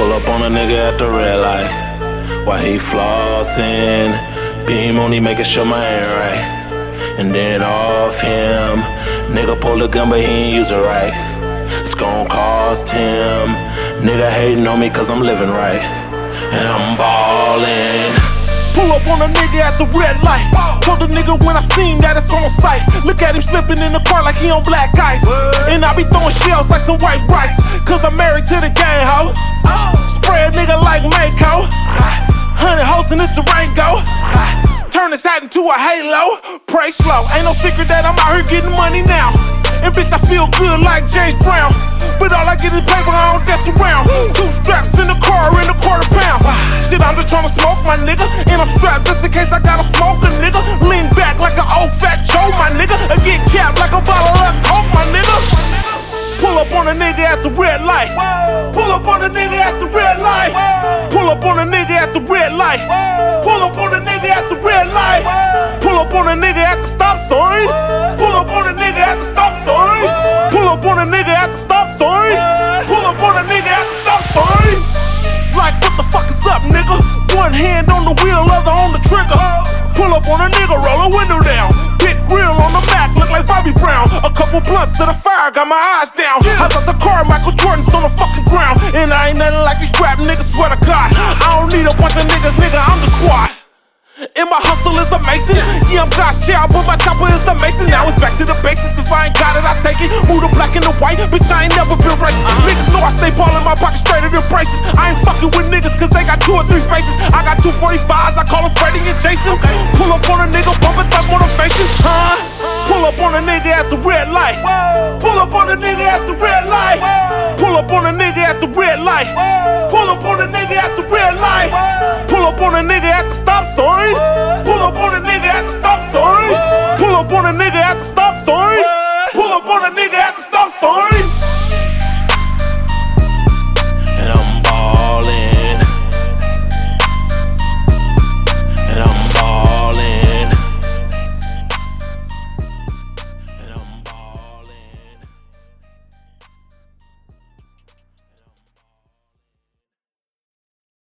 on a nigga at the red light. While he flossing, beam on him, making sure my ain't right. And then off him, nigga pull the gun, but he ain't use it right. It's gon' cost him. Nigga hating on me cause I'm living right. And I'm ballin'. Pull up on a nigga at the red light. Told the nigga when I seen that it's on sight. Look at him slipping in the car like he on black ice. And I be throwing shells like some white rice. Cause I'm married to the gang, ho. Spray a nigga like Mako. Hundred hoes and it's the rain go. Turn this hat into a halo. Pray slow. Ain't no secret that I'm out here getting money now. And bitch, I feel good like James Brown. But all I get is paper, I don't dance around. Two straps in the car To smoke, my nigga. And I'm strapped just in case I gotta smoke a nigga. Lean back like an old fat Joe, my nigga. And get capped like a bottle of Coke, my nigga. Pull up on a nigga at the red light. Pull up on a nigga at the red roll a window down. Big grill on the Mac, look like Bobby Brown. A couple blunts to the fire, got my eyes down. I thought the car, Michael Jordan's on the fucking ground. And I ain't nothing like these rap niggas, swear to God. I don't need a bunch of niggas, nigga, I'm the squad. And my hustle is amazing. Yeah, I'm God's child, but my chopper is amazing. Now it's back to the basics. If I ain't got it, I take it. Move the black and the white, bitch. I ain't never been racist. Uh-huh. Niggas know I stay ballin' my pocket straighter than braces. I ain't fucking with niggas cause they got two or three faces. I got two 45s, I call them Freddy and Jason. Pull up on a nigga, bumpin' thug motivation, huh? Pull up on a nigga at the red light. Pull up on a nigga at the red light. Pull up on a nigga at the red light.